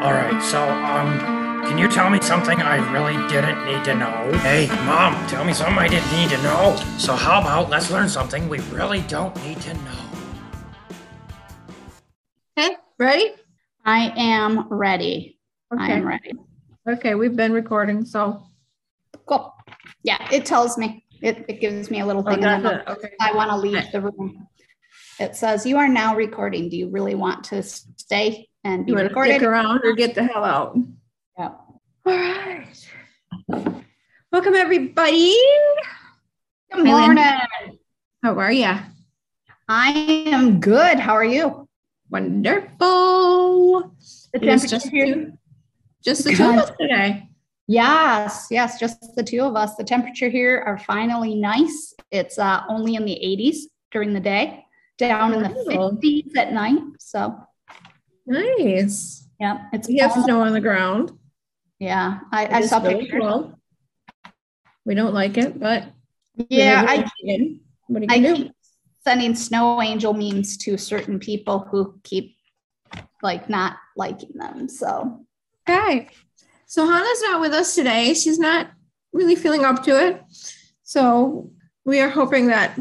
All right, so um, can you tell me something I really didn't need to know? Hey, mom, tell me something I didn't need to know. So how about let's learn something we really don't need to know? Okay, ready? I am ready. I Okay. am ready. Okay, we've been recording, so. Cool. Yeah, it tells me. It, it gives me a little Oh, thing. and does it? Okay. I want to leave the room. It says you are now recording. Do you really want to stay and be You want to recorded? stick around or get the hell out? Yeah. All right. Welcome, everybody. Good Hi, morning. How are you? I am good. How are you? Wonderful. The temperature just here- two, just the two of us today. Yes, yes, just the two of us. The temperature here are finally nice. It's uh, only in the 80s during the day, down in the 50s at night. So, Nice. yeah, it's We have almost- snow on the ground. yeah. I, I saw really pictures. cool. We don't like it, but Yeah, I Michigan. What I you gonna do? keep sending snow angel memes to certain people who keep like not liking them. So Okay. So Hannah's not with us today. She's not really feeling up to it. So we are hoping that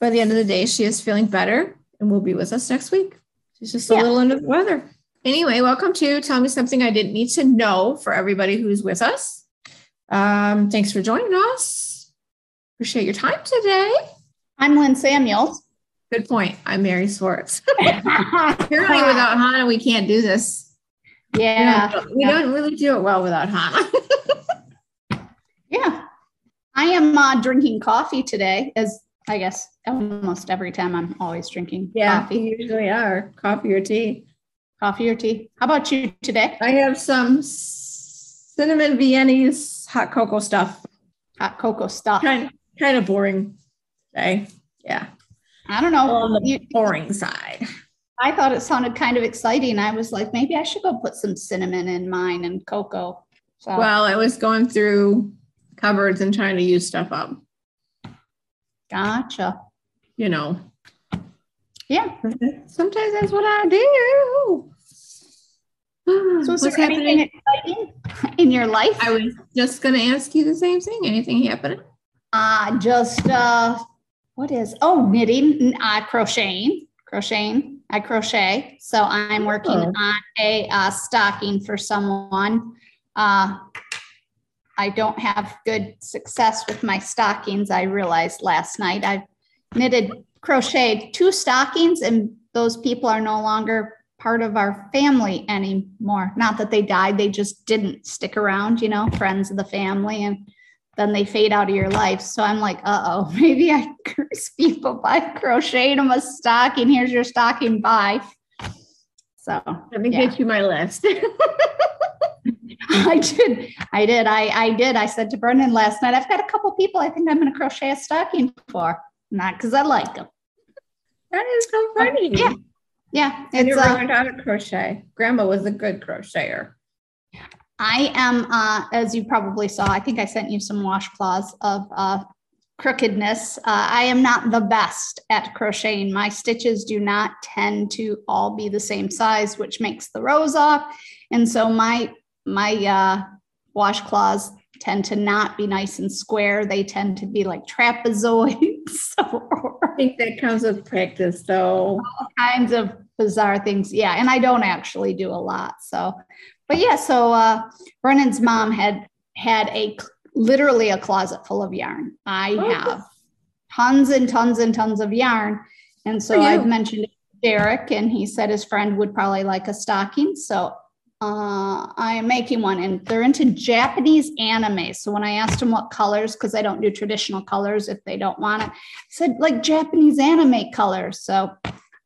by the end of the day, she is feeling better and will be with us next week. She's just a little under the weather. Anyway, welcome to Tell Me Something I Didn't Need to Know for everybody who's with us. Um, thanks for joining us. Appreciate your time today. I'm Lynn Samuels. Good point. I'm Mary Swartz. Apparently, without Hannah, we can't do this. yeah, We don't- we don't really do it well without Hannah. yeah. I am uh, drinking coffee today, as I guess almost every time I'm always drinking Yeah, coffee. you usually are coffee or tea. Coffee or tea? How about you today? I have some cinnamon Viennese hot cocoa stuff. Hot cocoa stuff. Kind kind of boring today. Yeah, I don't know. on the You- boring side. I thought it sounded kind of exciting. I was like, maybe I should go put some cinnamon in mine and cocoa. So Well, I was going through cupboards and trying to use stuff up. Gotcha. You know, Yeah. sometimes that's what I do. So is What's there anything happening? exciting in your life? I was just going to ask you the same thing. Anything happening? Uh, just uh, what is? Oh, knitting, uh, crocheting, crocheting. I crochet, so I'm working Oh. on a uh, stocking for someone. Uh, I don't have good success with my stockings. I realized last night. I knitted, crocheted two stockings, and those people are no longer part of our family anymore. Not that they died; they just didn't stick around. You know, friends of the family, and then they fade out of your life. So I'm like, uh oh, maybe I curse people by crocheting them a stocking. Here's your stocking. Bye. So Let me Yeah. get you my list. I did. I did. I, I did. I said to Brendan last night, I've got a couple people I think I'm going to crochet a stocking for. Not because I like them. that is so funny. Yeah. Yeah. I It's, never uh, learned how to crochet. Grandma was a good crocheter. I am, uh, as you probably saw, I think I sent you some washcloths of uh, crookedness. Uh, I am not the best at crocheting. My stitches do not tend to all be the same size, which makes the rows off. And so my my uh, washcloths tend to not be nice and square. They tend to be like trapezoids or I think that comes with practice, though. All kinds of bizarre things. Yeah, and I don't actually do a lot. So, but yeah, so uh, Brennan's mom had had a literally a closet full of yarn. I Oh. have tons and tons and tons of yarn, and so I've mentioned it to Derek, and he said his friend would probably like a stocking. So. Uh, I am making one, and they're into Japanese anime. So when I asked them what colors, because I don't do traditional colors if they don't want it, said like Japanese anime colors. So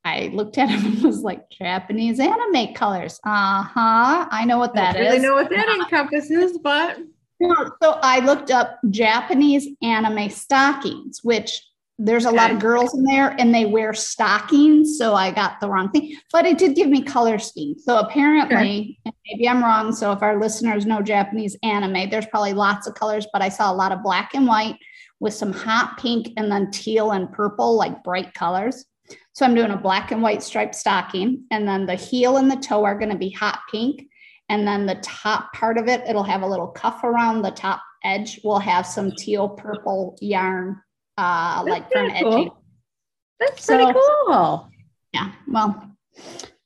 I looked at him and was like, Japanese anime colors. Uh huh. I know what that I is. don't really know what that encompasses, but So I looked up Japanese anime stockings, which there's a lot of girls in there and they wear stockings. So I got the wrong thing, but it did give me color scheme. So apparently, and maybe I'm wrong. So if our listeners know Japanese anime, there's probably lots of colors, but I saw a lot of black and white with some hot pink and then teal and purple, like bright colors. So I'm doing a black and white striped stocking, and then the heel and the toe are going to be hot pink, and then the top part of it, it'll have a little cuff around the top edge. Will have some teal purple yarn, uh, like from cool. edging. That's So- pretty cool. Yeah, well,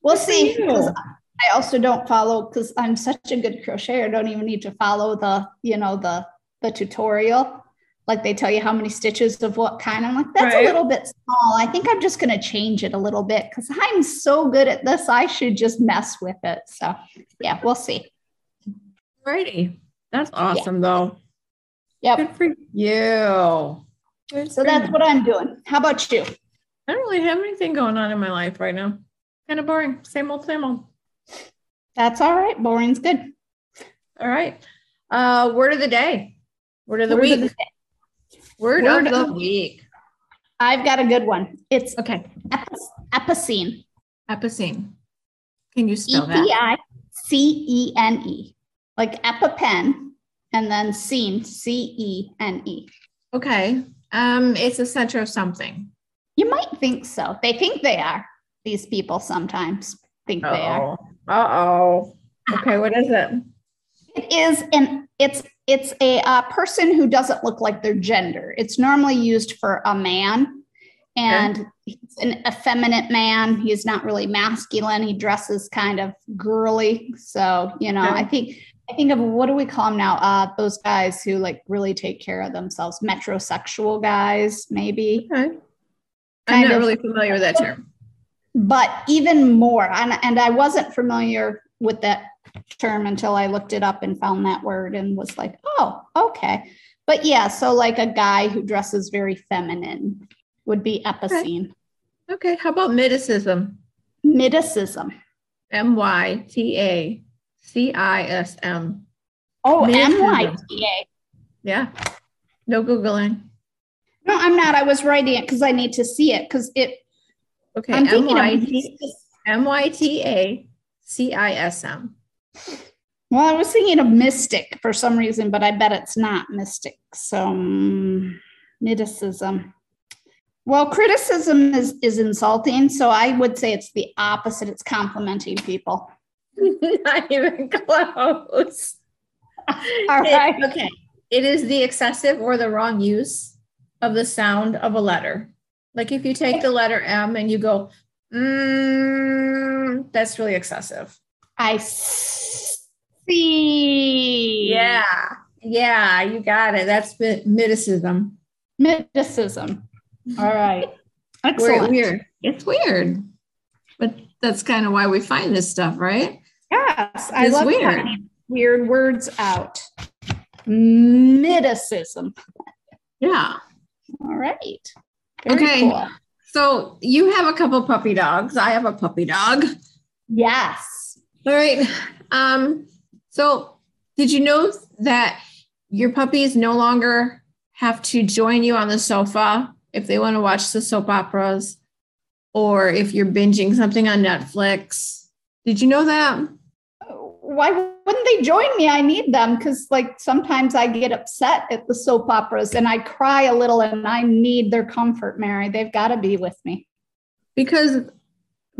we'll Good see. I also don't follow because I'm such a good crocheter. I don't even need to follow the, you know, the the tutorial. Like they tell you how many stitches of what kind. I'm like, that's Right. a little bit small. I think I'm just gonna change it a little bit because I'm so good at this. I should just mess with it. So yeah, we'll see. Alrighty. That's awesome though. Yep. Good for you. Good So that's you. what I'm doing. How about you? I don't really have anything going on in my life right now. Kind of boring. Same old, same old. That's all right. Boring's good. All right. Uh, word of the day. Word of the Word week. of the word, Word of of the the week. I've got a good one. It's Okay. epis- epicene. Epicene. Can you E spell P that? I C E N E, like EpiPen, and then scene, C E N E. Okay. Um, it's a center of something. You might think so. They think they are. These people sometimes think they are. Uh oh. Okay, what is it? It is an it's it's a uh, person who doesn't look like their gender. It's normally used for a man, and he's an effeminate man. He's not really masculine. He dresses kind of girly. So you know, Okay. I think I think of what do we call them now? Uh, those guys who like really take care of themselves, metrosexual guys, maybe. Okay. I'm not of. really familiar with that term. but even more and, and i wasn't familiar with that term until i looked it up and found that word and was like oh okay but yeah so like a guy who dresses very feminine would be epicene Okay. How about mytacism? mytacism M Y T A C I S M. oh Mytacism. m-y-t-a Yeah. No Googling. no i'm not i was writing it because i need to see it because it Okay. M Y T M Y T A C I S M. well i was thinking of mystic for some reason but i bet it's not mystic so um, mytacism well criticism is is insulting so i would say it's the opposite it's complimenting people Not even close. all It- okay. It is the excessive or the wrong use of the sound of a letter. Like if you take the letter M and you go, mm, that's really excessive. i see Yeah. Yeah, you got it. That's mytacism. mytacism all right excellent weird. It's weird. But that's kind of why we find this stuff, right? Yes i love weird. weird words out mytacism Yeah. all right Very Okay. cool. So you have a couple puppy dogs. I have a puppy dog. yes All right. Um, so did you know that your puppies no longer have to join you on the sofa if they want to watch the soap operas or if you're binging something on Netflix? Did you know that? Why wouldn't they join me? I need them because, like, sometimes I get upset at the soap operas and I cry a little and I need their comfort, Mary. They've got to be with me. Because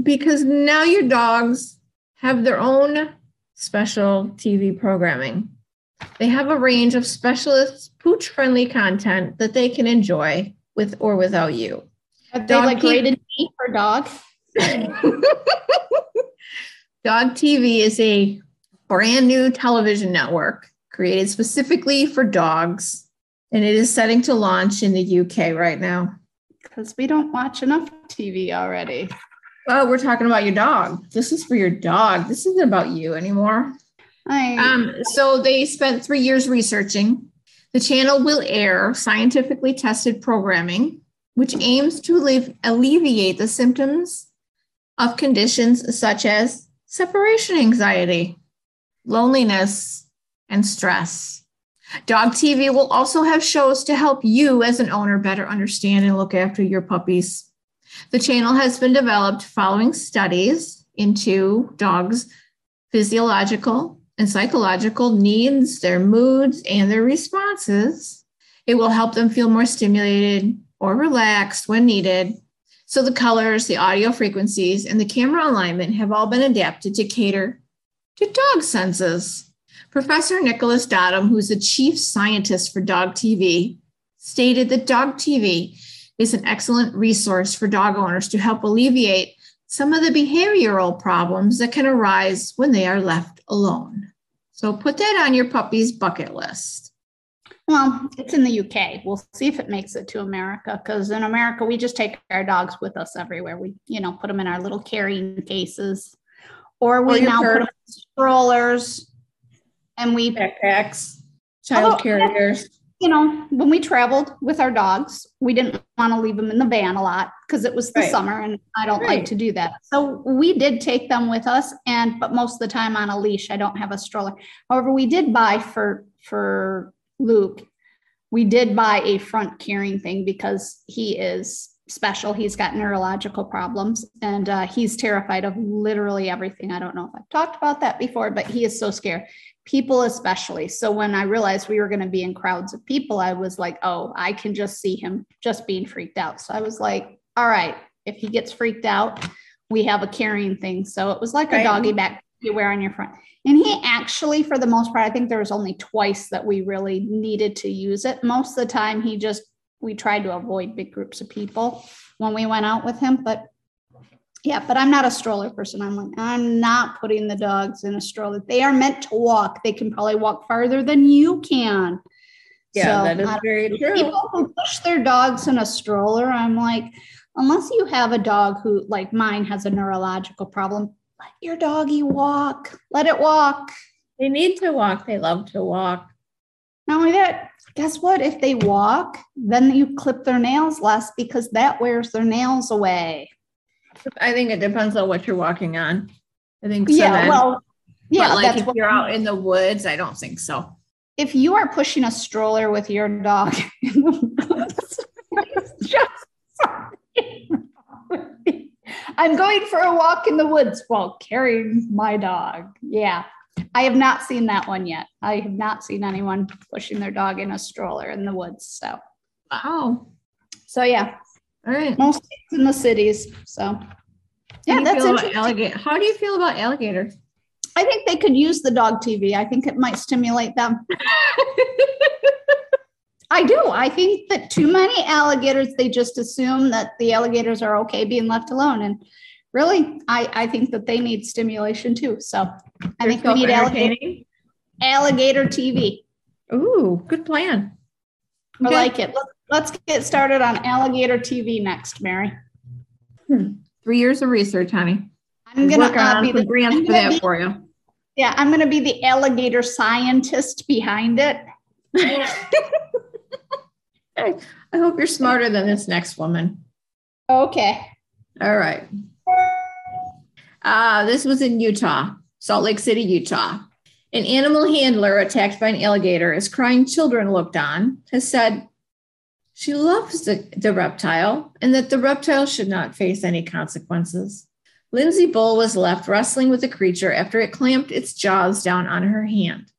because now your dogs have their own special TV programming. They have a range of specialist pooch friendly content that they can enjoy with or without you. They Dog like keep- rated E for dog? Dog TV is a brand new television network created specifically for dogs, and it is setting to launch in the UK right now. Because we don't watch enough TV already. Oh, we're talking about your dog. This is for your dog. This isn't about you anymore. I Um, so they spent three years researching. The channel will air scientifically tested programming, which aims to allevi- alleviate the symptoms of conditions such as separation anxiety, loneliness, and stress. Dog TV will also have shows to help you as an owner better understand and look after your puppies. The channel has been developed following studies into dogs' physiological and psychological needs, their moods, and their responses. It will help them feel more stimulated or relaxed when needed. So, the colors, the audio frequencies, and the camera alignment have all been adapted to cater to dog senses. Professor Nicholas Dodman, who's the chief scientist for Dog TV, stated that Dog TV is an excellent resource for dog owners to help alleviate some of the behavioral problems that can arise when they are left alone. So put that on your puppy's bucket list. Well, it's in the UK. We'll see if it makes it to America because in America, we just take our dogs with us everywhere. We, you know, put them in our little carrying cases or we oh, Or now put turtle. them in strollers and we Backpacks, child Although- carriers. you know, when we traveled with our dogs, we didn't want to leave them in the van a lot because it was the Right. summer and I don't Right. like to do that. So we did take them with us and but most of the time on a leash. I don't have a stroller. However, we did buy for for Luke, we did buy a front carrying thing because he is special. He's got neurological problems and uh, he's terrified of literally everything. I don't know if I've talked about that before, but he is so scared people especially so when i realized we were going to be in crowds of people i was like oh i can just see him just being freaked out so i was like all right if he gets freaked out we have a carrying thing so it was like Right. a doggy bag you wear on your front and he actually for the most part i think there was only twice that we really needed to use it most of the time he just we tried to avoid big groups of people when we went out with him but yeah, but I'm not a stroller person. I'm like, I'm not putting the dogs in a stroller. They are meant to walk. They can probably walk farther than you can. Yeah, So, that is very true. People who push their dogs in a stroller, I'm like, unless you have a dog who, like mine, has a neurological problem, let your doggy walk. Let it walk. They need to walk. They love to walk. Not only that, guess what? If they walk, then you clip their nails less because that wears their nails away. I think it depends on what you're walking on. I think so yeah, then. well, yeah, but like that's if what you're out in the woods, I don't think so. if you are pushing a stroller with your dog, just I'm going for a walk in the woods while carrying my dog. Yeah. I have not seen that one yet. I have not seen anyone pushing their dog in a stroller in the woods. So, Wow. so yeah, All right. most in the cities. So, yeah, that's interesting. alligator. How do you feel about alligators? I think they could use the dog TV. I think it might stimulate them. I do. I think that too many alligators, they just assume that the alligators are okay being left alone. And really, I, I think that they need stimulation too. So I think we need alligator, alligator TV. Ooh, good plan. I Okay. like it. Let's, get started on alligator TV next, Mary. Three years of research, honey. I'm gonna uh, be the grants for that be- for you. yeah, I'm gonna be the alligator scientist behind it. I hope you're smarter than this next woman. Okay. All right. Uh, this was in Utah, Salt Lake City, Utah. An animal handler attacked by an alligator as crying children looked on has said she loves the, the reptile and that the reptile should not face any consequences. Lindsay Bull was left wrestling with the creature after it clamped its jaws down on her hand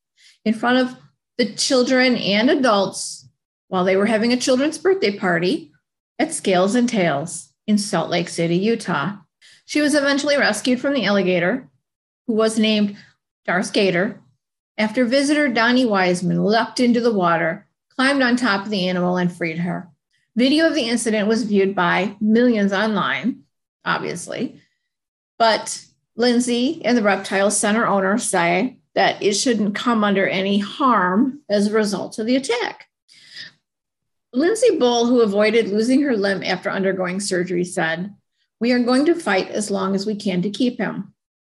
in front of the children and adults while they were having a children's birthday party at Scales and Tails in Salt Lake City, Utah. She was eventually rescued from the alligator, who was named Darth Gator, after visitor Donnie Wiseman leapt into the water, climbed on top of the animal, and freed her. Video of the incident was viewed by millions online, obviously, but Lindsay and the reptile center owner say that it shouldn't come under any harm as a result of the attack. Lindsay Bull, who avoided losing her limb after undergoing surgery, said, We are going to fight as long as we can to keep him.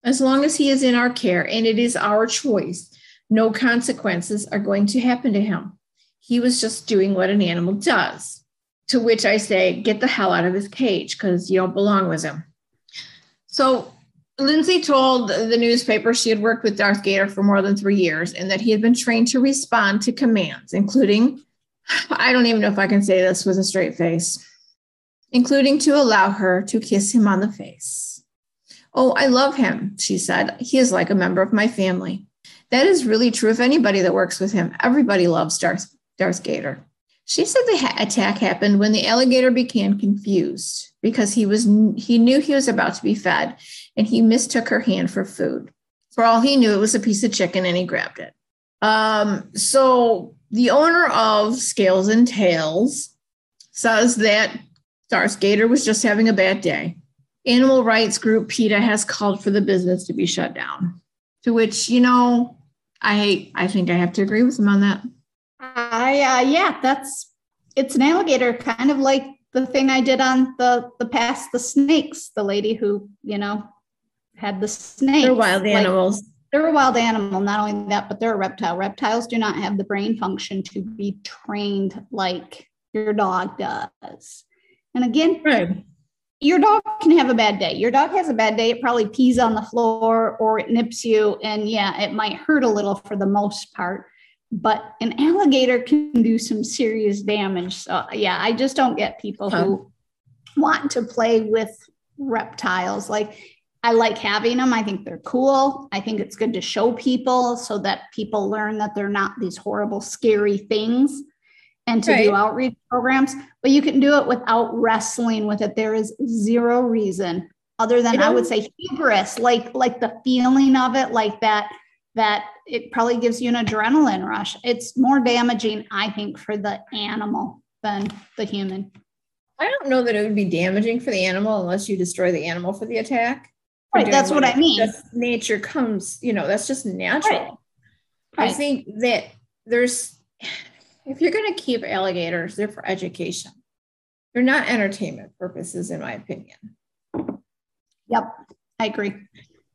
As long as he is in our care and it is our choice, no consequences are going to happen to him. He was just doing what an animal does. To which I say, Get the hell out of his cage because you don't belong with him. So Lindsay told the newspaper she had worked with Darth Gator for more than three years and that he had been trained to respond to commands, including I don't even know if I can say this with a straight face, including to allow her to kiss him on the face. Oh, I love him, she said. He is like a member of my family. That is really true of anybody that works with him. Everybody loves Darth, Darth Gator. She said the ha- attack happened when the alligator became confused because he was he knew he was about to be fed and he mistook her hand for food. For all he knew, it was a piece of chicken and he grabbed it. Um, so the owner of Scales and Tails says that Darth Gator was just having a bad day. Animal rights group PETA has called for the business to be shut down. To which, you know, I I think I have to agree with him on that. I uh, yeah, that's it's an alligator, kind of like the thing I did on the the past the snakes. The lady who you know had the snakes. They're wild Like, animals. they're a wild animal. Not only that, but they're a reptile. Reptiles do not have the brain function to be trained like your dog does. And again, right. your dog can have a bad day. Your dog has a bad day. It probably pees on the floor or it nips you. And yeah, it might hurt a little for the most part. But an alligator can do some serious damage. So yeah, I just don't get people who want to play with reptiles. Like I like having them. I think they're cool. I think it's good to show people so that people learn that they're not these horrible, scary things and to do outreach programs. But you can do it without wrestling with it. There is zero reason other than I I would say hubris, like like the feeling of it, like that that it probably gives you an adrenaline rush. It's more damaging, I think, for the animal than the human. I don't know that it would be damaging for the animal unless you destroy the animal for the attack. Right, that's what I mean. nature comes, you know, that's just natural. I Right. think that there's, if you're going to keep alligators, they're for education. They're not entertainment purposes, in my opinion. Yep, I agree.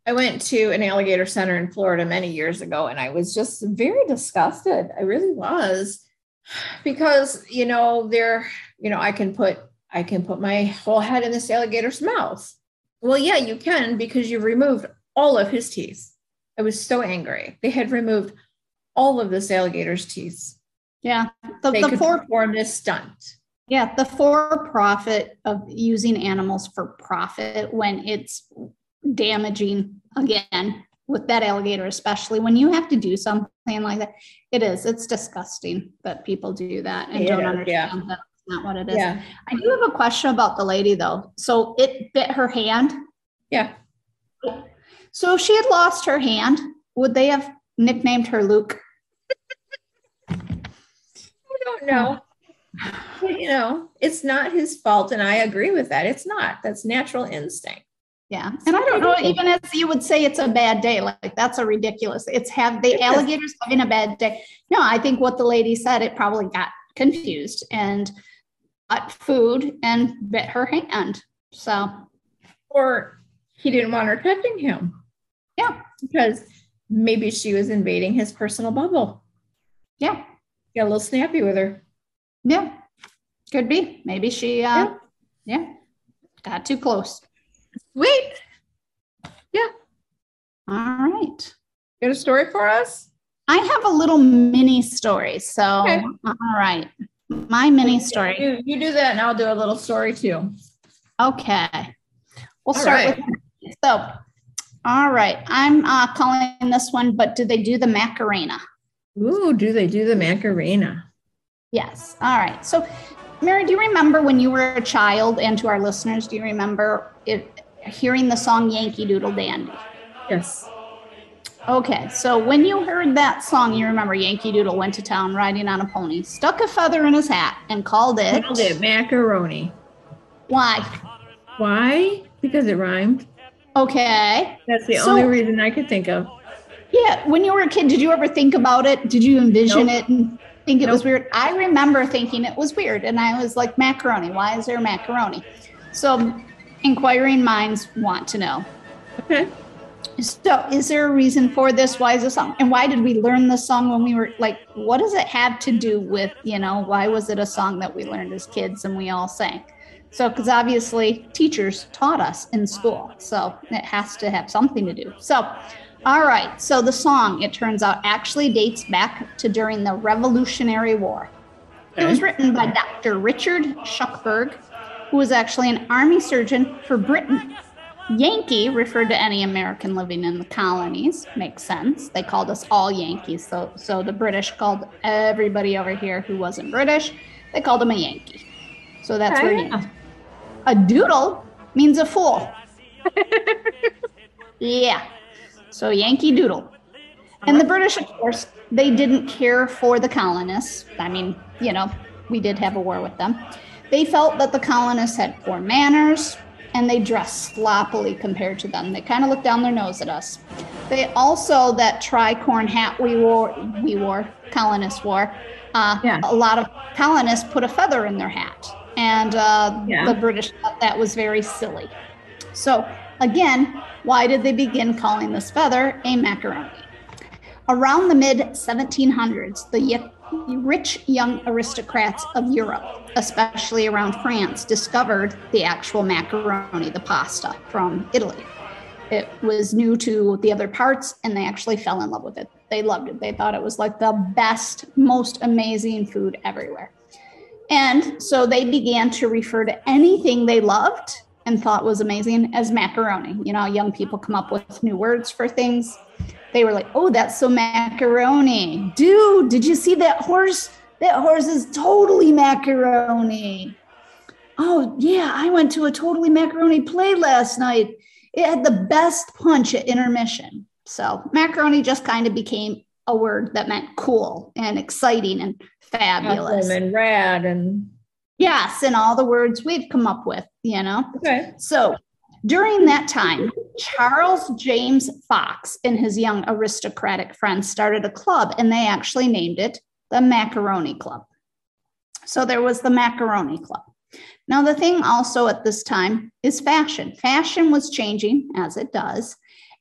I went to an alligator center in Florida many years ago and I was just very disgusted. I really was because, you know, there, you know, I can put I can put my whole head in this alligator's mouth. Well, yeah, you can because you've removed all of his teeth. I was so angry. They had removed all of this alligator's teeth. Yeah, the, the could for perform this stunt. yeah the for profit of using animals for profit when it's damaging again with that alligator, especially when you have to do something like that. It is. It's disgusting that people do that and don't understand that it's not what it is. Yeah. I do have a question about the lady though. So it bit her hand. Yeah. So if she had lost her hand, would they have nicknamed her Luke? I don't know. You know, it's not his fault. And I agree with that. It's not. That's natural instinct. Yeah. And I don't know, even as you would say it's a bad day, like that's a ridiculous. It's have the alligators having a bad day. No, I think what the lady said, it probably got confused and got food and bit her hand. So Or he didn't want her touching him. Yeah. Because maybe she was invading his personal bubble. yeah, Got a little snappy with her. yeah. Could be. Maybe she uh yeah, got too close. Sweet. Yeah. All right. got a story for us? I have a little mini story. So Okay. all right. My mini story. You, you do that and I'll do a little story too. Okay. We'll All start right. with so. All right. I'm uh, calling this one, but do they do the Macarena? Ooh, do they do the Macarena? Yes. All right. So, Mary, do you remember when you were a child, and to our listeners, do you remember it, hearing the song Yankee Doodle Dandy? Yes. Okay. So, when you heard that song, you remember Yankee Doodle went to town riding on a pony, stuck a feather in his hat, and called it. Called it macaroni. Why? Why? Because it rhymed. Okay. That's the So- only reason I could think of. Yeah, when you were a kid, did you ever think about it? Did you envision Nope. it and think it was weird? I remember thinking it was weird, and I was like, macaroni. Why is there macaroni? So, inquiring minds want to know. Okay. So, is there a reason for this? Why is this song? And why did we learn this song when we were like? What does it have to do with you know? Why was it a song that we learned as kids and we all sang? So, because obviously teachers taught us in school, so it has to have something to do. So, all right. So the song, it turns out, actually dates back to during the Revolutionary War. It was written by Dr. Richard Shuckburgh, who was actually an army surgeon for Britain. Yankee referred to any American living in the colonies. Makes sense. They called us all Yankees. So, so the British called everybody over here who wasn't British, they called them a Yankee. So that's Okay. where Yankee. A doodle means a fool. yeah. So Yankee Doodle. And the British, of course, they didn't care for the colonists. I mean, you know, we did have a war with them. They felt that the colonists had poor manners and they dressed sloppily compared to them. They kind of looked down their nose at us. They also that tricorn hat we wore, we wore, colonists wore. Uh, yeah. A lot of colonists put a feather in their hat, and uh, yeah. the British thought that was very silly. So again, why did they begin calling this feather a macaroni? Around the mid 1700s, the rich young aristocrats of Europe, especially around France, discovered the actual macaroni, the pasta from Italy. It was new to the other parts, and they actually fell in love with it. They loved it. They thought it was like the best, most amazing food everywhere. And so they began to refer to anything they loved and thought was amazing as macaroni. You know, young people come up with new words for things they were like, "Oh, that's so macaroni, dude! Did you see that horse? That horse is totally macaroni." Oh yeah, I went to a totally macaroni play last night. It had the best punch at intermission. So macaroni just kind of became a word that meant cool and exciting and fabulous awesome and rad and yes, and all the words we've come up with, you know. Okay. So during that time, Charles James Fox and his young aristocratic friends started a club and they actually named it the Macaroni Club. So there was the Macaroni Club. Now, the thing also at this time is fashion. Fashion was changing as it does,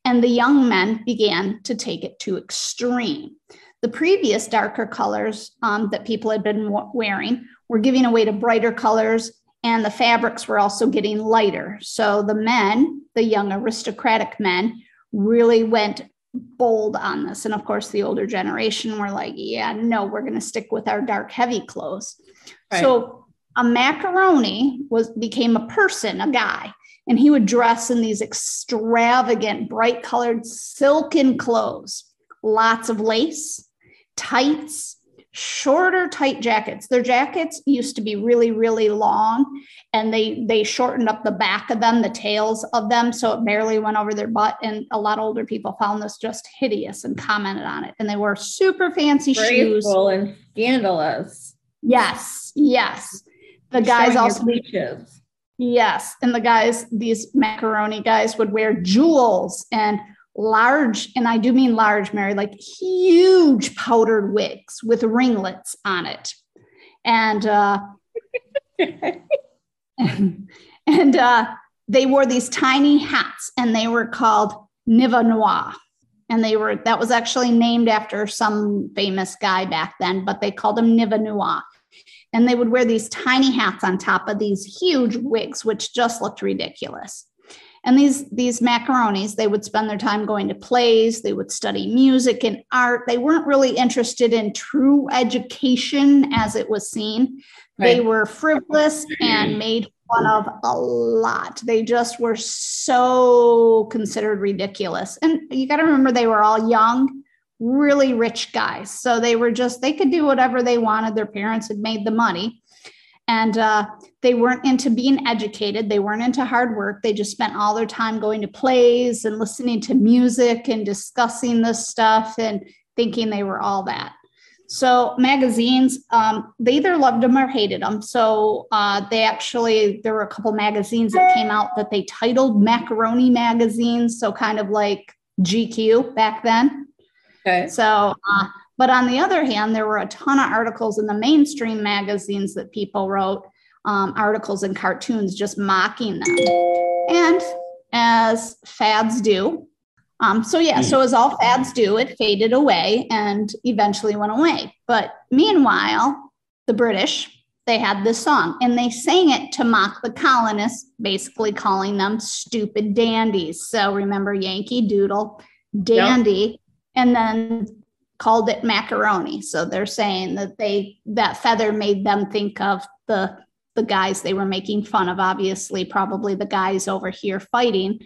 and the young men began to take it to extreme. The previous darker colors um, that people had been wearing were giving away to brighter colors and the fabrics were also getting lighter. So the men, the young aristocratic men, really went bold on this. And of course, the older generation were like, yeah, no, we're going to stick with our dark, heavy clothes. Right. So a macaroni was became a person, a guy, and he would dress in these extravagant, bright colored silken clothes, lots of lace, tights, shorter tight jackets. Their jackets used to be really really long and they they shortened up the back of them the tails of them so it barely went over their butt and a lot of older people found this just hideous and commented on it and they wore super fancy shoes. and scandalous. Yes yes. The guys also yes and the guys these macaroni guys would wear jewels and large, and I do mean large, Mary, like huge powdered wigs with ringlets on it. And uh, and, uh, they wore these tiny hats and they were called Nivernois. And they were that was actually named after some famous guy back then, but they called them Nivernois. And they would wear these tiny hats on top of these huge wigs, which just looked ridiculous. And these these macaronis, they would spend their time going to plays, they would study music and art. They weren't really interested in true education as it was seen. Right. They were frivolous and made fun of a lot. They just were so considered ridiculous. And you got to remember they were all young, really rich guys. So they were just they could do whatever they wanted. Their parents had made the money and uh, they weren't into being educated. They weren't into hard work. They just spent all their time going to plays and listening to music and discussing this stuff and thinking they were all that. So magazines um, they either loved them or hated them so uh, they actually there were a couple magazines that came out that they titled macaroni magazines so kind of like gq back then. Okay. So uh, but on the other hand, there were a ton of articles in the mainstream magazines that people wrote, um, articles and cartoons just mocking them. And as fads do, um, so yeah, so as all fads do, it faded away and eventually went away. But meanwhile, the British, they had this song and they sang it to mock the colonists, basically calling them stupid dandies. So remember Yankee Doodle, dandy. Yep. And then called it macaroni. So they're saying that they that feather made them think of the the guys they were making fun of. Obviously, probably the guys over here fighting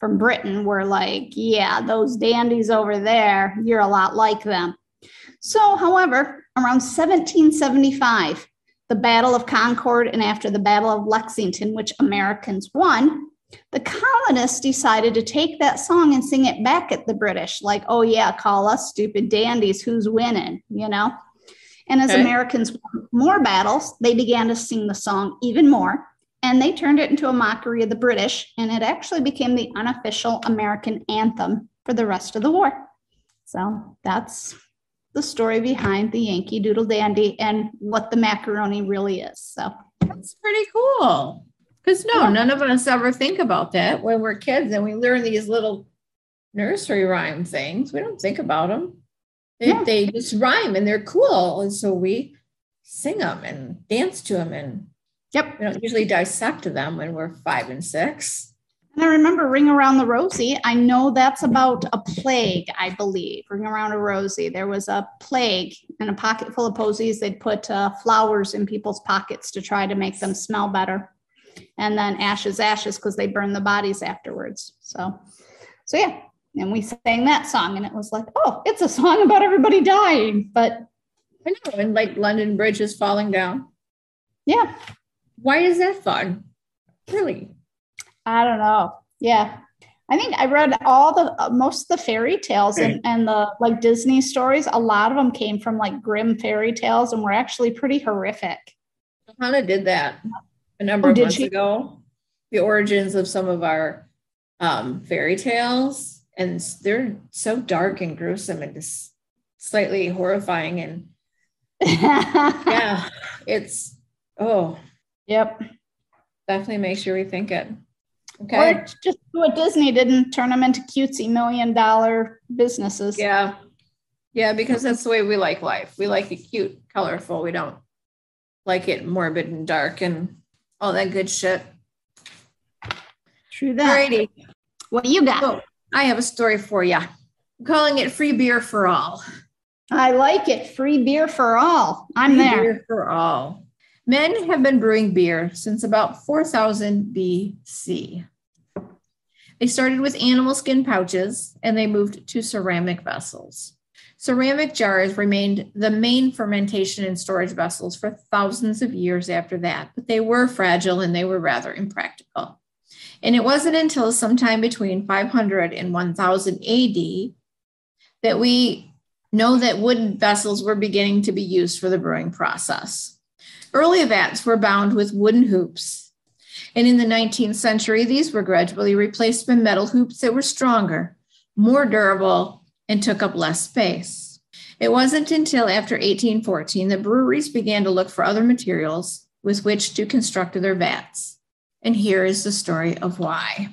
from Britain were like, yeah, those dandies over there, you're a lot like them. So, however, around 1775, the Battle of Concord and after the Battle of Lexington, which Americans won, the colonists decided to take that song and sing it back at the British, like, oh, yeah, call us stupid dandies, who's winning, you know? And as Okay. Americans won more battles, they began to sing the song even more. And they turned it into a mockery of the British, and it actually became the unofficial American anthem for the rest of the war. So that's the story behind the Yankee Doodle Dandy and what the macaroni really is. So That's pretty cool. Because no, Yeah. none of us ever think about that when we're kids and we learn these little nursery rhyme things. We don't think about them. They, Yeah. they just rhyme and they're cool. And so we sing them and dance to them. And Yep. we don't usually dissect them when we're five and six. And I remember Ring Around the Rosie. I know that's about a plague, I believe. Ring Around a Rosie. There was a plague and a pocket full of posies. They'd put uh, flowers in people's pockets to try to make them smell better. And then ashes, ashes, because they burn the bodies afterwards. So, so yeah. And we sang that song, and it was like, oh, it's a song about everybody dying. But I know. And like London Bridge is falling down. yeah, Why is that fun? Really? I don't know. Yeah. I think I read all the uh, most of the fairy tales and, and the like Disney stories. A lot of them came from like Grimm fairy tales and were actually pretty horrific. Hannah did that a number Oh, of did months she? ago. The origins of some of our um, fairy tales, and they're so dark and gruesome and just slightly horrifying. And yeah, it's oh, Yep. definitely makes you rethink it. Okay or just what Disney didn't turn them into cutesy million dollar businesses. Yeah. Yeah, because that's the way we like life. We like it cute, colorful. We don't like it morbid and dark and all that good shit. True that. Alrighty. What do you got? So I have a story for you. I'm calling it free beer for all. I like it. Free beer for all. I'm Free there. Beer for all. Men have been brewing beer since about 4000 BC. They started with animal skin pouches and they moved to ceramic vessels. Ceramic jars remained the main fermentation and storage vessels for thousands of years after that, but they were fragile and they were rather impractical. And it wasn't until sometime between 500 and 1000 AD that we know that wooden vessels were beginning to be used for the brewing process. Early vats were bound with wooden hoops. And in the 19th century, these were gradually replaced by metal hoops that were stronger, more durable, and took up less space. It wasn't until after 1814 that breweries began to look for other materials with which to construct their vats. And here is the story of why.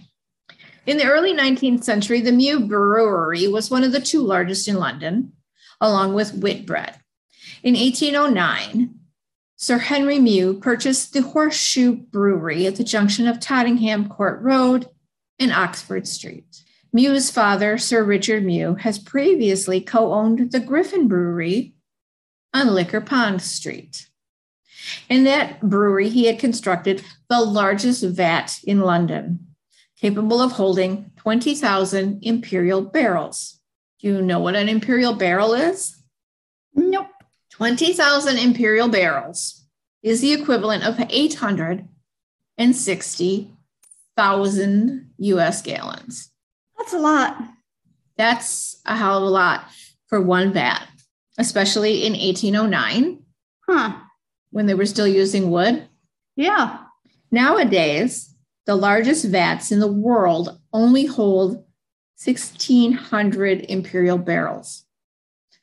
In the early 19th century, the Meux Brewery was one of the two largest in London, along with Whitbread. In 1809, Sir Henry Meux purchased the Horseshoe Brewery at the junction of Tottenham Court Road and Oxford Street. Meux's father, Sir Richard Meux, has previously co owned the Griffin Brewery on Liquor Pond Street. In that brewery, he had constructed the largest vat in London, capable of holding 20,000 imperial barrels. Do you know what an imperial barrel is? Nope. 20,000 imperial barrels is the equivalent of 860,000 US gallons. That's a lot. That's a hell of a lot for one vat, especially in 1809 Huh. When they were still using wood. Yeah. Nowadays, the largest vats in the world only hold 1,600 imperial barrels.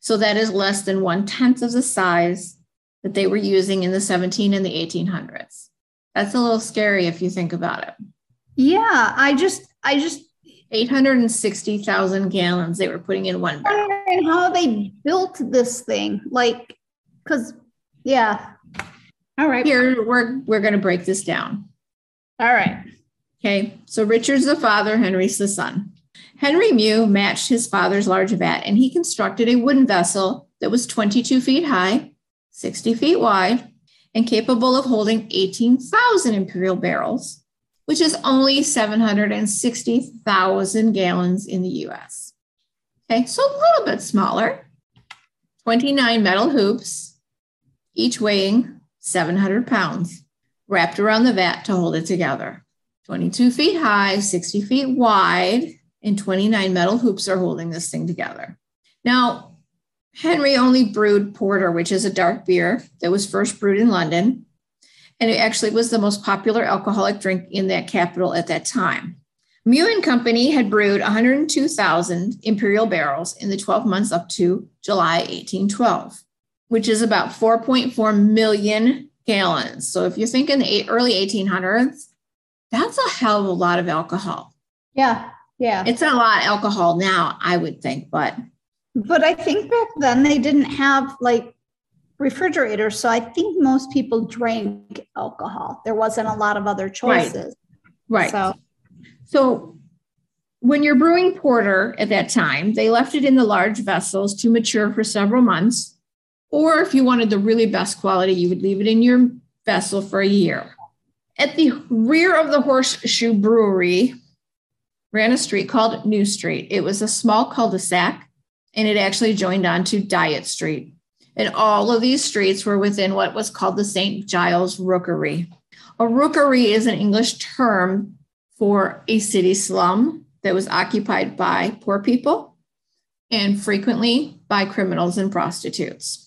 So that is less than one tenth of the size that they were using in the 17 and the 1800s. That's a little scary if you think about it. Yeah. I just, I just 860,000 gallons they were putting in one barrel. wondering how they built this thing. Like, because, yeah. All right. Here, we're, we're going to break this down. All right. Okay, so Richard's the father, Henry's the son. Henry Meux matched his father's large vat and he constructed a wooden vessel that was 22 feet high, 60 feet wide, and capable of holding 18,000 imperial barrels, which is only 760,000 gallons in the US. Okay, so a little bit smaller. 29 metal hoops, each weighing 700 pounds, wrapped around the vat to hold it together. 22 feet high, 60 feet wide, and 29 metal hoops are holding this thing together. Now, Henry only brewed porter, which is a dark beer that was first brewed in London. And it actually was the most popular alcoholic drink in that capital at that time. Meux and Company had brewed 102,000 imperial barrels in the 12 months up to July 1812, which is about 4.4 million gallons. So if you think in the early 1800s, that's a hell of a lot of alcohol. Yeah. Yeah. It's a lot of alcohol now, I would think, but but I think back then they didn't have like refrigerators. So I think most people drank alcohol. There wasn't a lot of other choices. Right. right. So so when you're brewing porter at that time, they left it in the large vessels to mature for several months. Or if you wanted the really best quality, you would leave it in your vessel for a year. At the rear of the Horseshoe Brewery ran a street called New Street. It was a small cul de sac and it actually joined on to Dyott Street. And all of these streets were within what was called the St. Giles Rookery. A rookery is an English term for a city slum that was occupied by poor people and frequently by criminals and prostitutes.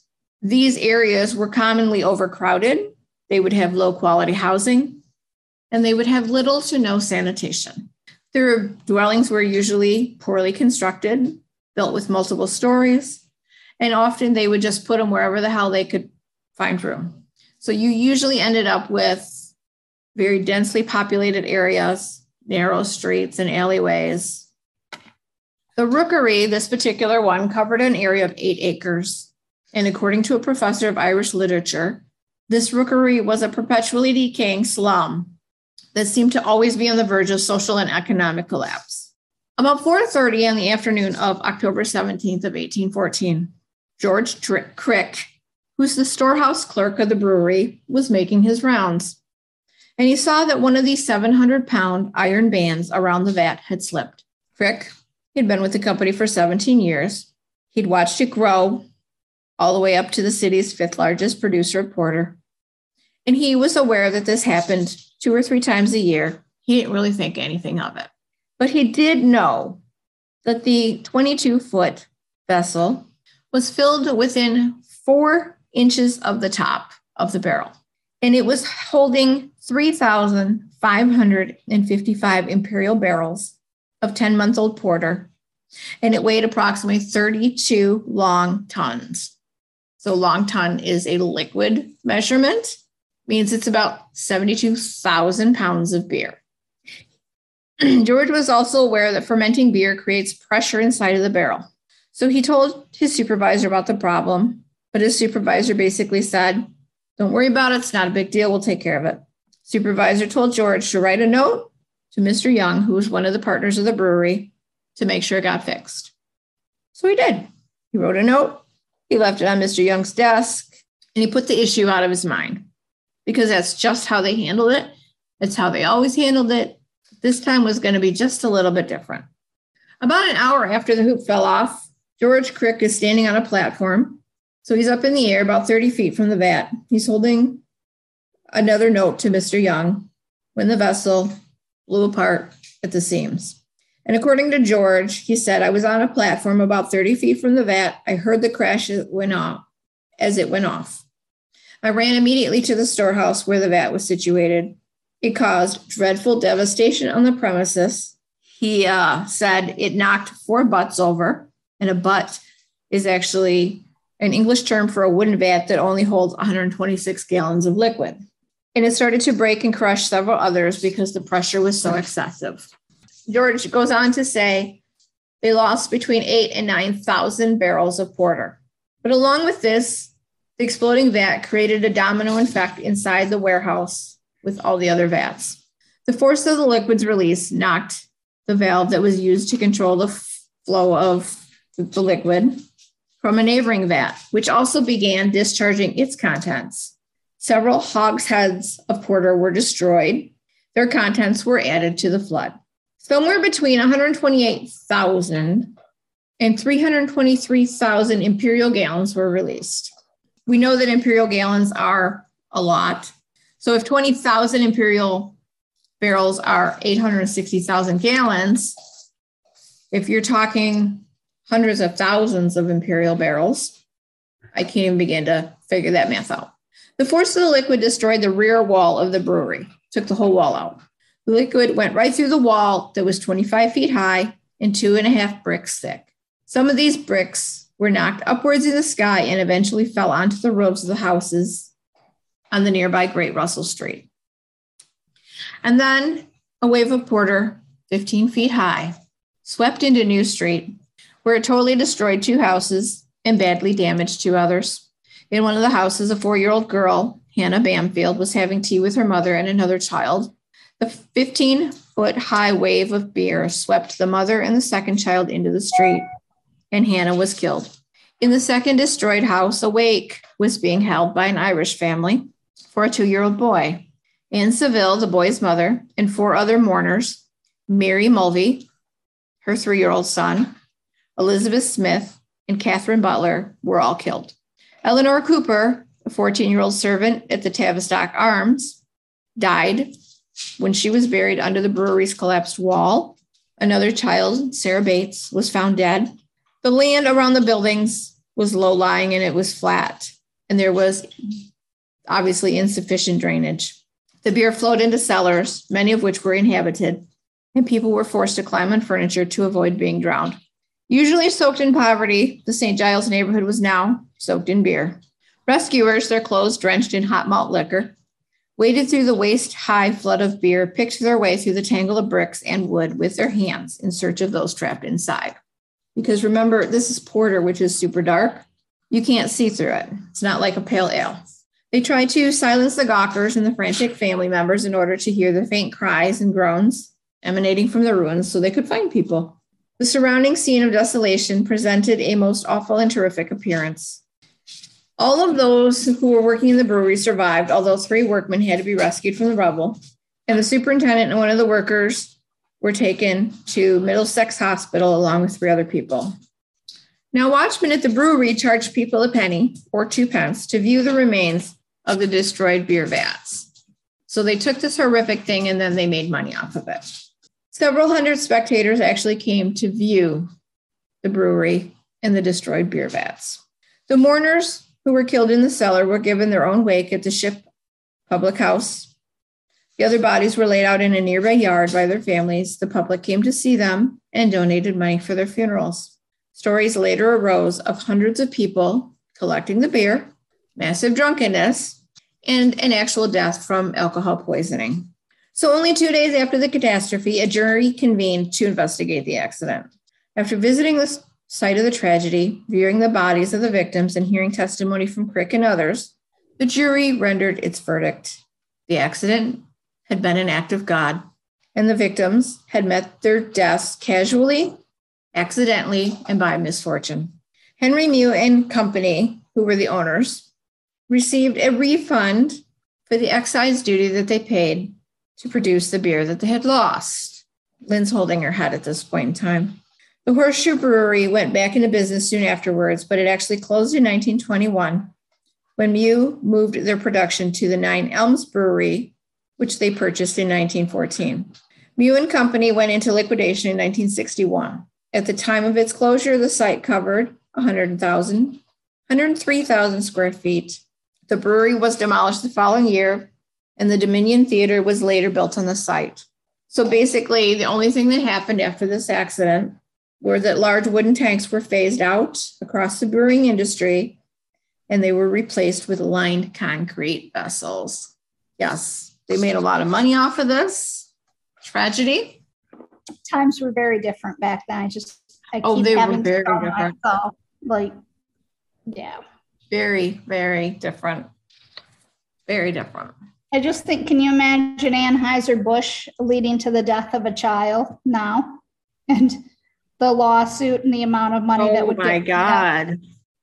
These areas were commonly overcrowded. They would have low quality housing and they would have little to no sanitation. Their dwellings were usually poorly constructed, built with multiple stories, and often they would just put them wherever the hell they could find room. So you usually ended up with very densely populated areas, narrow streets and alleyways. The rookery, this particular one, covered an area of eight acres. And according to a professor of Irish literature, this rookery was a perpetually decaying slum that seemed to always be on the verge of social and economic collapse. About 4:30 in the afternoon of October 17th of 1814, George Crick, who's the storehouse clerk of the brewery, was making his rounds and he saw that one of these 700 pound iron bands around the vat had slipped. Crick he'd been with the company for 17 years. He'd watched it grow all the way up to the city's fifth largest producer of porter. And he was aware that this happened two or three times a year. He didn't really think anything of it. But he did know that the 22 foot vessel was filled within four inches of the top of the barrel. And it was holding 3,555 imperial barrels of 10 month old porter, and it weighed approximately 32 long tons. So, long ton is a liquid measurement, means it's about 72,000 pounds of beer. George was also aware that fermenting beer creates pressure inside of the barrel. So he told his supervisor about the problem, but his supervisor basically said, Don't worry about it. It's not a big deal. We'll take care of it. Supervisor told George to write a note to Mr. Young, who was one of the partners of the brewery, to make sure it got fixed. So he did. He wrote a note, he left it on Mr. Young's desk, and he put the issue out of his mind because that's just how they handled it. It's how they always handled it. This time was going to be just a little bit different. About an hour after the hoop fell off, George Crick is standing on a platform. So he's up in the air about 30 feet from the vat. He's holding another note to Mr. Young when the vessel blew apart at the seams. And according to George, he said, I was on a platform about 30 feet from the vat. I heard the crash went off as it went off. I ran immediately to the storehouse where the vat was situated. It caused dreadful devastation on the premises. He uh, said it knocked four butts over, and a butt is actually an English term for a wooden vat that only holds 126 gallons of liquid and it started to break and crush several others because the pressure was so excessive. George goes on to say they lost between eight and 9,000 barrels of porter. But along with this, the exploding vat created a domino effect inside the warehouse with all the other vats. The force of the liquid's release knocked the valve that was used to control the flow of the liquid from a neighboring vat, which also began discharging its contents. Several hogsheads of porter were destroyed. Their contents were added to the flood. Somewhere between 128,000 and 323,000 imperial gallons were released. We know that imperial gallons are a lot. So if 20,000 imperial barrels are 860,000 gallons, if you're talking hundreds of thousands of imperial barrels, I can't even begin to figure that math out. The force of the liquid destroyed the rear wall of the brewery, took the whole wall out. The liquid went right through the wall that was 25 feet high and two and a half bricks thick. Some of these bricks were knocked upwards in the sky and eventually fell onto the roofs of the houses on the nearby Great Russell Street. And then a wave of porter, 15 feet high, swept into New Street, where it totally destroyed two houses and badly damaged two others. In one of the houses, a four year old girl, Hannah Bamfield, was having tea with her mother and another child. The 15 foot high wave of beer swept the mother and the second child into the street, and Hannah was killed. In the second destroyed house, a wake was being held by an Irish family for a two year old boy. Ann Saville, the boy's mother, and four other mourners, Mary Mulvey, her three year old son, Elizabeth Smith, and Catherine Butler were all killed. Eleanor Cooper, a 14 year old servant at the Tavistock Arms, died when she was buried under the brewery's collapsed wall. Another child, Sarah Bates, was found dead. The land around the buildings was low lying and it was flat, and there was obviously insufficient drainage. The beer flowed into cellars, many of which were inhabited, and people were forced to climb on furniture to avoid being drowned. Usually soaked in poverty, the St. Giles neighborhood was now soaked in beer. Rescuers, their clothes drenched in hot malt liquor, waded through the waist high flood of beer, picked their way through the tangle of bricks and wood with their hands in search of those trapped inside. Because remember, this is porter, which is super dark. You can't see through it. It's not like a pale ale. They tried to silence the gawkers and the frantic family members in order to hear the faint cries and groans emanating from the ruins so they could find people. The surrounding scene of desolation presented a most awful and terrific appearance. All of those who were working in the brewery survived, although three workmen had to be rescued from the rubble, and the superintendent and one of the workers were taken to Middlesex Hospital along with three other people. Now, watchmen at the brewery charged people a penny or two pence to view the remains of the destroyed beer vats. So they took this horrific thing and then they made money off of it. Several hundred spectators actually came to view the brewery and the destroyed beer vats. The mourners who were killed in the cellar were given their own wake at the ship public house. The other bodies were laid out in a nearby yard by their families. The public came to see them and donated money for their funerals. Stories later arose of hundreds of people collecting the beer, massive drunkenness, and an actual death from alcohol poisoning. So, only two days after the catastrophe, a jury convened to investigate the accident. After visiting the site of the tragedy, viewing the bodies of the victims, and hearing testimony from Crick and others, the jury rendered its verdict. The accident had been an act of God, and the victims had met their deaths casually, accidentally, and by misfortune. Henry Meux and Company, who were the owners, received a refund for the excise duty that they paid to produce the beer that they had lost. Lynn's holding her head at this point in time. The Horseshoe Brewery went back into business soon afterwards, but it actually closed in 1921 when Meux moved their production to the Nine Elms Brewery, which they purchased in 1914. Meux and Company went into liquidation in 1961. At the time of its closure, the site covered 100,000, 103,000 square feet. The brewery was demolished the following year and the Dominion Theater was later built on the site. So basically, the only thing that happened after this accident were that large wooden tanks were phased out across the brewing industry and they were replaced with lined concrete vessels. Yes, they made a lot of money off of this tragedy. Times were very different back then. I just, I Oh, keep they were very different. myself, Like, yeah. Very, very different. Very different. I just think, can you imagine Anheuser-Busch leading to the death of a child now? And the lawsuit and the amount of money that oh would. Oh my. God.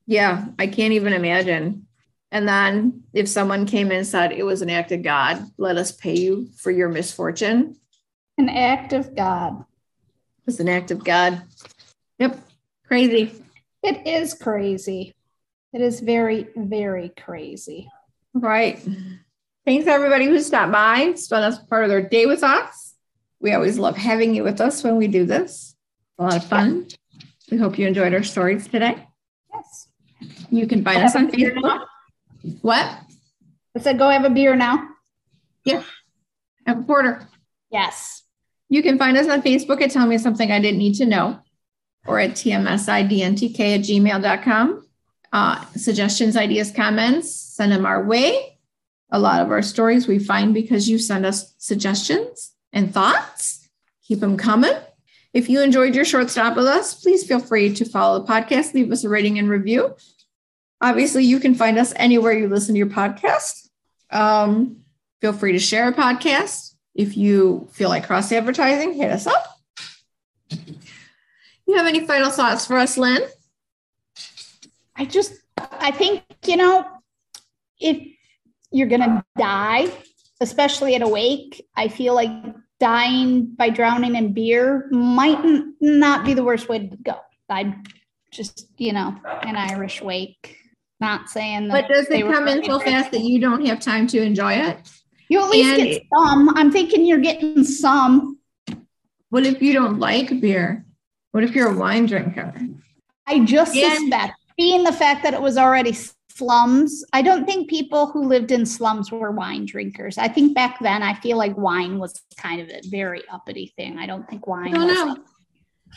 Yeah, I can't even imagine. And then if someone came in and said it was an act of God, let us pay you for your misfortune. An act of God. It was an act of God. Yep. Crazy. It is crazy. It is very, very crazy. Right. Thanks everybody who stopped by, spent us part of their day with us. We always love having you with us when we do this. A lot of fun. We hope you enjoyed our stories today. Yes. You can find us on Facebook. What? I said, go have a beer now. Yeah. Have a porter. Yes. You can find us on Facebook at Tell Me Something I Didn't Need to Know or at tmsidntk at gmail.com. Uh, suggestions, ideas, comments, send them our way. A lot of our stories we find because you send us suggestions and thoughts. Keep them coming. If you enjoyed your short stop with us, please feel free to follow the podcast, leave us a rating and review. Obviously, you can find us anywhere you listen to your podcast. Um, feel free to share a podcast. If you feel like cross advertising, hit us up. You have any final thoughts for us, Lynn? I just, I think, you know, if you're going to die, especially at a wake, I feel like dying by drowning in beer might n- not be the worst way to go. I just, you know, an Irish wake. Not saying that. But does it come in so fast that you don't have time to enjoy it? You at least And- get some. I'm thinking you're getting some. What if you don't like beer? What if you're a wine drinker? I just Yeah. suspect, being the fact that it was already slums, I don't think people who lived in slums were wine drinkers. I think back then, I feel like wine was kind of a very uppity thing. I don't think wine was. know.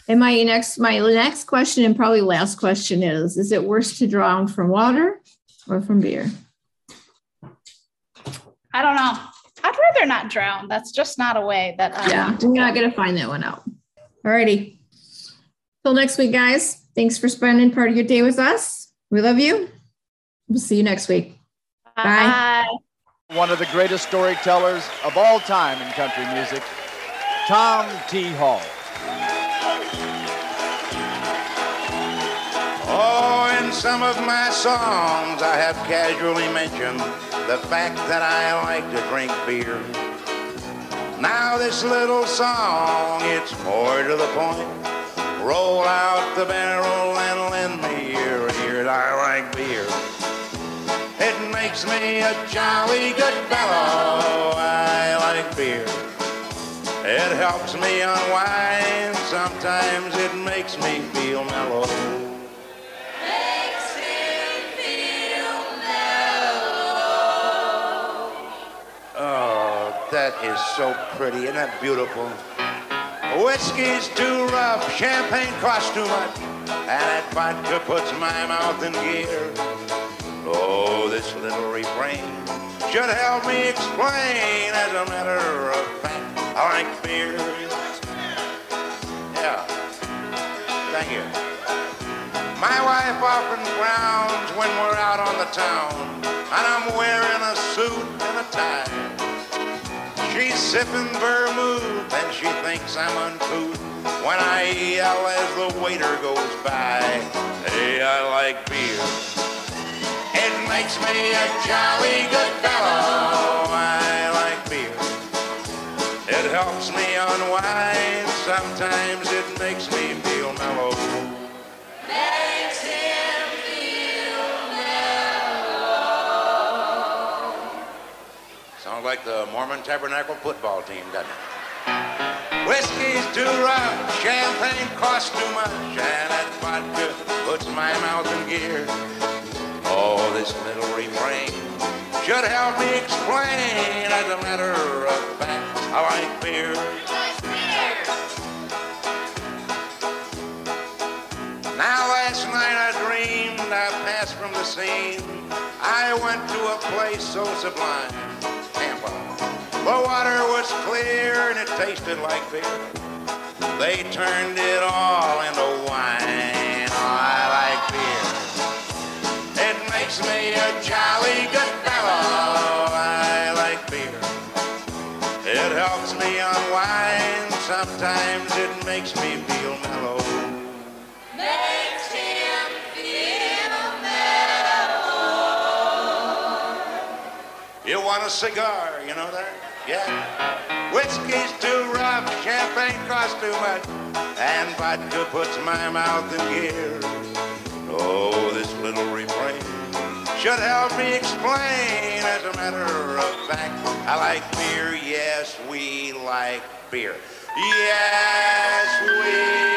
And my next, my next question and probably last question is: Is it worse to drown from water or from beer? I don't know. I'd rather not drown. That's just not a way that I Yeah, we're not gonna find that one out. Alrighty. Till next week, guys. Thanks for spending part of your day with us. We love you. We'll see you next week. Bye. One of the greatest storytellers of all time in country music, Tom T. Hall. Oh, in some of my songs, I have casually mentioned the fact that I like to drink beer. Now, this little song, it's more to the point. Roll out the barrel and lend me your ear. I like beer. It makes me a jolly good fellow. I like beer. It helps me unwind. Sometimes it makes me feel mellow. makes me feel mellow. Oh, that is so pretty. Isn't that beautiful? Whiskey's too rough, champagne costs too much, and that vodka puts my mouth in gear. Oh, this little refrain should help me explain. As a matter of fact, I like beer. Yeah. Thank you. My wife often frowns when we're out on the town, and I'm wearing a suit and a tie. She's sipping vermouth and she thinks I'm uncouth when I yell as the waiter goes by. Hey, I like beer. Makes me a jolly good fellow. I like beer. It helps me unwind. Sometimes it makes me feel mellow. Makes him feel mellow. Sounds like the Mormon Tabernacle football team, doesn't it? Whiskey's too rough, champagne costs too much, should help me explain. As a matter of fact, I like beer. Now last night I dreamed I passed from the scene. I went to a place so sublime, Tampa. The water was clear and it tasted like beer. They turned it all into wine. Makes me a jolly good fellow. I like beer. It helps me unwind. Sometimes it makes me feel mellow. Makes him feel mellow. You want a cigar, you know that? Yeah. Whiskey's too rough, champagne costs too much, and vodka puts my mouth in gear. Oh, this little should help me explain. As a matter of fact, I like beer. Yes, we like beer. Yes, we